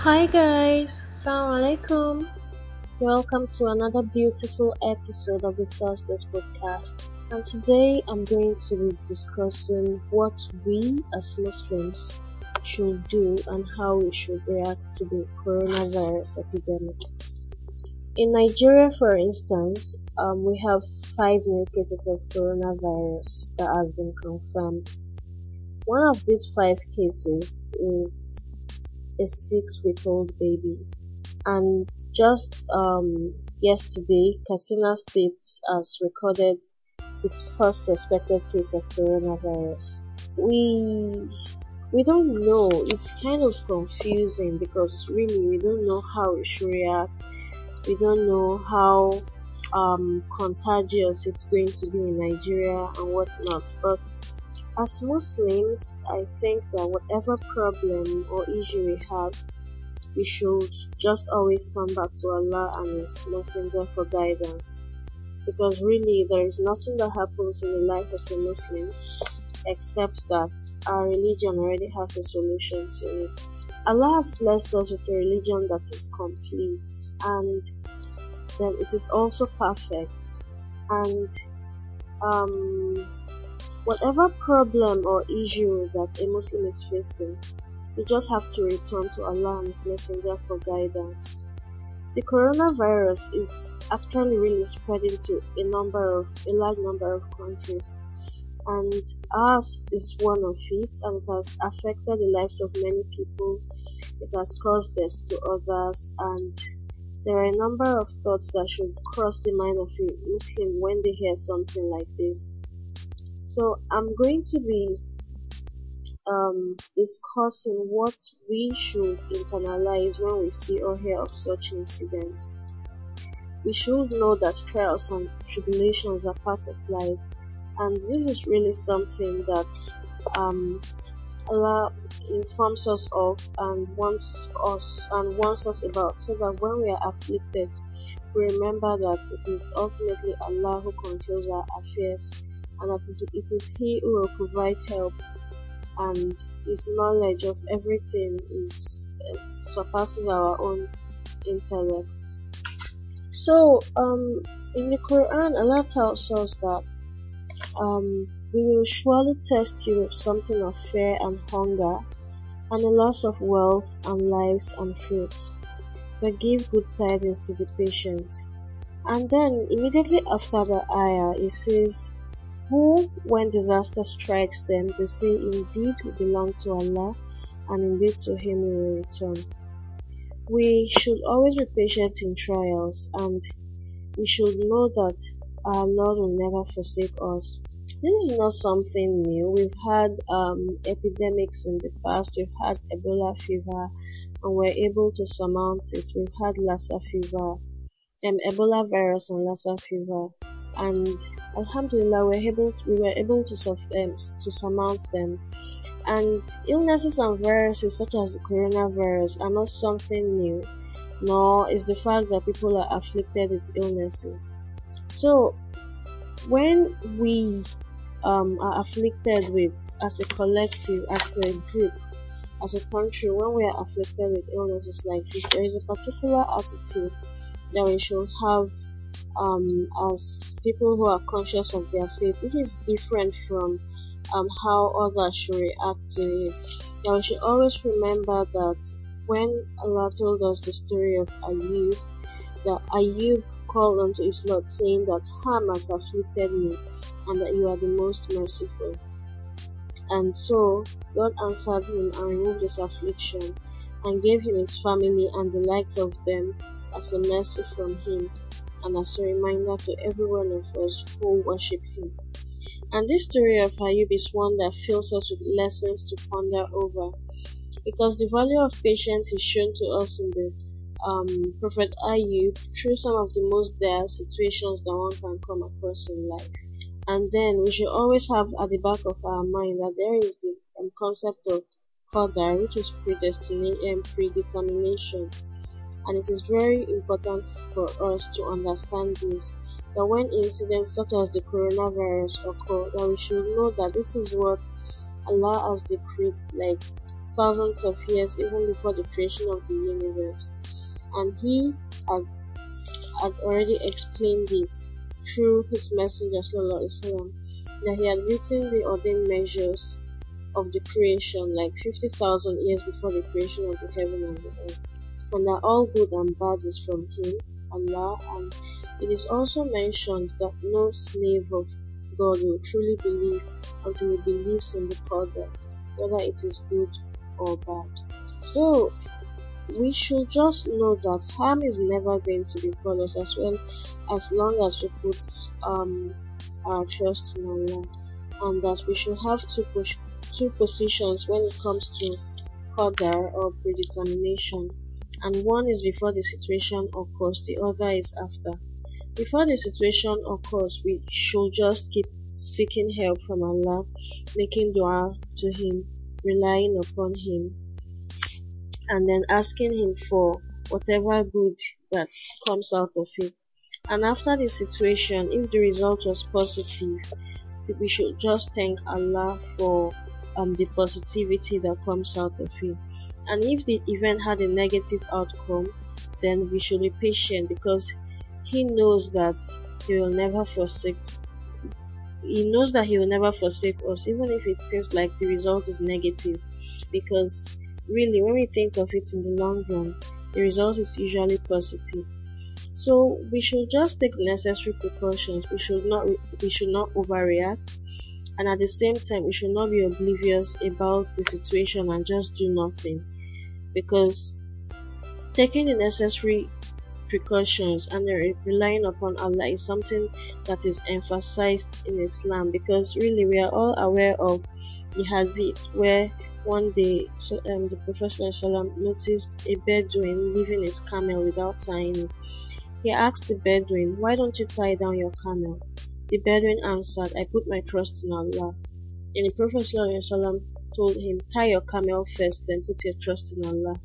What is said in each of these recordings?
Hi guys, Assalamu alaikum. Welcome to another beautiful episode of the Thursdays podcast. And today I'm going to be discussing what we as Muslims should do and how we should react to the coronavirus epidemic. In Nigeria, for instance, um, we have five new cases of coronavirus that has been confirmed. One of these five cases is a six-week-old baby, and just um, yesterday, Katsina State has recorded its first suspected case of coronavirus. We we don't know. It's kind of confusing because really we don't know how it should react. We don't know how um, contagious it's going to be in Nigeria and whatnot. But as Muslims, I think that whatever problem or issue we have, we should just always turn back to Allah and His Messenger for guidance. Because really, there is nothing that happens in the life of a Muslim except that our religion already has a solution to it. Allah has blessed us with a religion that is complete and then it is also perfect and um, whatever problem or issue that a Muslim is facing, you just have to return to Allah and His Messenger for guidance. The coronavirus is actually really spreading to a number of a large number of countries and ours is one of it and it has affected the lives of many people it has caused death to others and there are a number of thoughts that should cross the mind of a muslim when they hear something like this so i'm going to be um, discussing what we should internalize when we see or hear of such incidents. We should know that trials and tribulations are part of life and this is really something that um, Allah informs us of and wants us and wants us about so that when we are afflicted we remember that it is ultimately Allah who controls our affairs and that it is He who will provide help and His knowledge of everything is uh, surpasses our own intellect. So um, in the Quran Allah tells us that um, we will surely test you with something of fear and hunger, and a loss of wealth and lives and fruits. But give good tidings to the patient. And then immediately after the ayah, it says, Who, when disaster strikes them, they say, Indeed, we belong to Allah, and indeed to Him we will return. We should always be patient in trials, and we should know that our Lord will never forsake us. This is not something new. We've had um, epidemics in the past. We've had Ebola fever, and we're able to surmount it. We've had Lassa fever, um, Ebola virus and Lassa fever, and Alhamdulillah, we're able to, we were able to, um, to surmount them. And illnesses and viruses such as the coronavirus are not something new, nor is the fact that people are afflicted with illnesses. So, when we um, are afflicted with, as a collective, as a group, as a country, when we are afflicted with illnesses like this, there is a particular attitude that we should have um, as people who are conscious of their faith, which is different from um, how others should react to it. Now, we should always remember that when Allah told us the story of Ayub, that Ayub called unto his Lord, saying that harm has afflicted me, and that you are the most merciful. And so God answered him and removed his affliction, and gave him his family and the likes of them as a mercy from him, and as a reminder to every one of us who worship him. And this story of Ayub is one that fills us with lessons to ponder over, because the value of patience is shown to us in the um, Prophet Ayub through some of the most dire situations that one can come across in life. And then we should always have at the back of our mind that there is the um, concept of qadar, which is predestination and predetermination And it is very important for us to understand this that when incidents such as the coronavirus occur, that we should know that this is what Allah has decreed, like thousands of years even before the creation of the universe. And he had, had already explained it through his messenger وسلم, that he had written the ordained measures of the creation like 50,000 years before the creation of the heaven and the earth, and that all good and bad is from him, Allah, and it is also mentioned that no slave of God will truly believe until he believes in the Qadr, whether it is good or bad. So, we should just know that harm is never going to befall us as well as long as we put um, our trust in Allah and that we should have two, push, two positions when it comes to qadar or predetermination and one is before the situation occurs the other is after before the situation occurs we should just keep seeking help from Allah making dua to him relying upon him and then asking him for whatever good that comes out of it. And after the situation, if the result was positive, we should just thank Allah for um, the positivity that comes out of it. And if the event had a negative outcome, then we should be patient because He knows that He will never forsake. He knows that He will never forsake us, even if it seems like the result is negative, because really when we think of it in the long run the result is usually positive. So we should just take necessary precautions. We should not we should not overreact. And at the same time we should not be oblivious about the situation and just do nothing because taking the necessary precautions and relying upon Allah is something that is emphasized in Islam because really we are all aware of the hadith where one day, so, um, the Prophet noticed a Bedouin leaving his camel without tying it. He asked the Bedouin, Why don't you tie down your camel? The Bedouin answered, I put my trust in Allah. And the Prophet told him, Tie your camel first, then put your trust in Allah.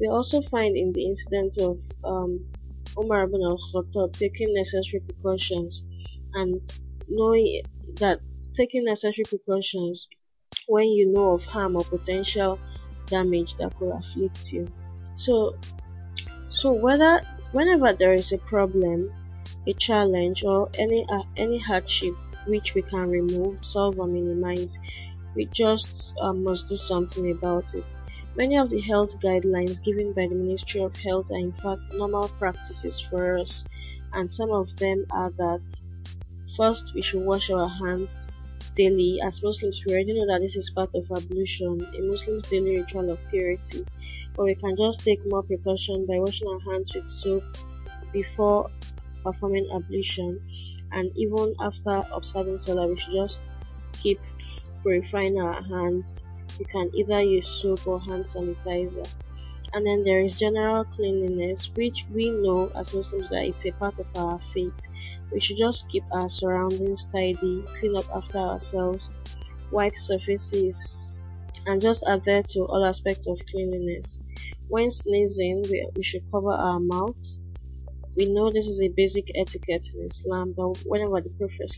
We also find in the incident of um, Umar ibn al-Khattab taking necessary precautions and knowing that taking necessary precautions when you know of harm or potential damage that could afflict you. So, so whether whenever there is a problem, a challenge, or any uh, any hardship which we can remove, solve, or minimize, we just uh, must do something about it. Many of the health guidelines given by the Ministry of Health are in fact normal practices for us, and some of them are that first we should wash our hands daily, as Muslims, we already know that this is part of ablution, a Muslim's daily ritual of purity. But we can just take more precaution by washing our hands with soap before performing ablution, and even after observing Salah, we should just keep purifying our hands. You can either use soap or hand sanitizer. And then there is general cleanliness, which we know as Muslims that it's a part of our faith. We should just keep our surroundings tidy, clean up after ourselves, wipe surfaces, and just adhere to all aspects of cleanliness. When sneezing, we, we should cover our mouths. We know this is a basic etiquette in Islam, but whenever the Prophet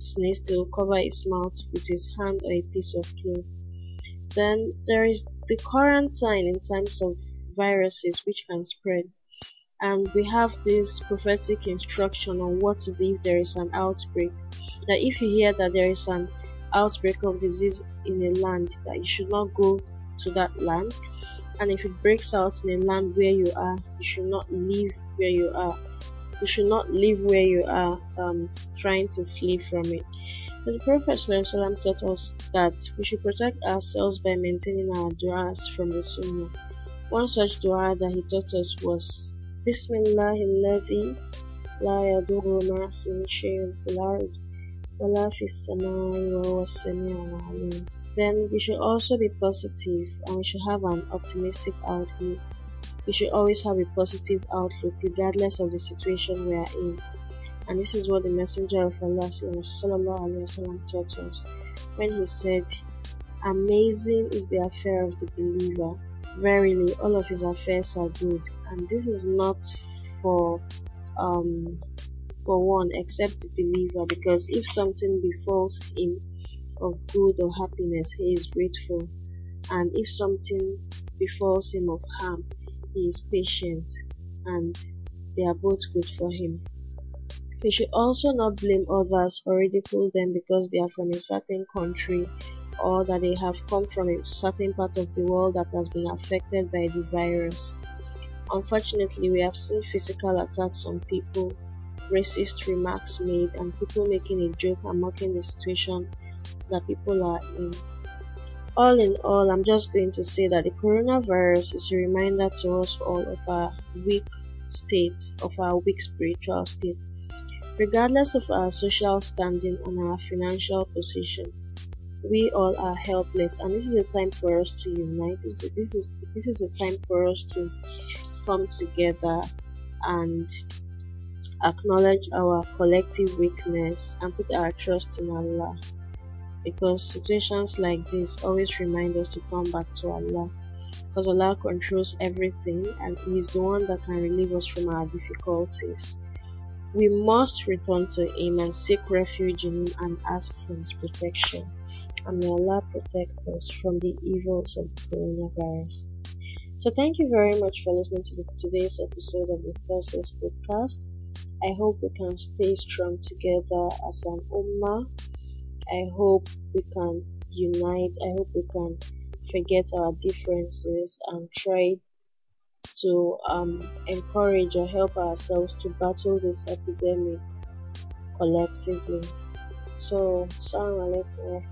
sneezed, will cover his mouth with his hand or a piece of cloth. Then there is the quarantine in times of viruses which can spread and we have this prophetic instruction on what to do if there is an outbreak. That if you hear that there is an outbreak of disease in a land, that you should not go to that land. And if it breaks out in a land where you are, you should not leave where you are you should not live where you are um, trying to flee from it. But the Prophet ﷺ taught us that we should protect ourselves by maintaining our du'as from the Sunnah. One such du'a that he taught us was Bismillah alladhi la yadurru ma'asmin shay'un fil ard wa la fis. Then we should also be positive and we should have an optimistic outlook We should always have a positive outlook regardless of the situation we are in. And this is what the Messenger of Allah وسلم, taught us when he said, Amazing is the affair of the believer. Verily, all of his affairs are good and this is not for um for one except the believer because if something befalls him of good or happiness he is grateful and if something befalls him of harm, he is patient and they are both good for him. He should also not blame others or ridicule them because they are from a certain country or that they have come from a certain part of the world that has been affected by the virus. Unfortunately, we have seen physical attacks on people, racist remarks made, and people making a joke and mocking the situation that people are in. All in all, I'm just going to say that the coronavirus is a reminder to us all of our weak state, of our weak spiritual state, regardless of our social standing and our financial position we all are helpless and this is a time for us to unite. This is, this is this is a time for us to come together and acknowledge our collective weakness and put our trust in Allah because situations like this always remind us to turn back to Allah because Allah controls everything and He is the one that can relieve us from our difficulties. We must return to Him and seek refuge in Him and ask for His protection and may Allah protect us from the evils of the coronavirus. So thank you very much for listening to the, today's episode of the Thursdays podcast. I hope we can stay strong together as an ummah. I hope we can unite. I hope we can forget our differences and try to um, encourage or help ourselves to battle this epidemic collectively. So, Assalamu alaikum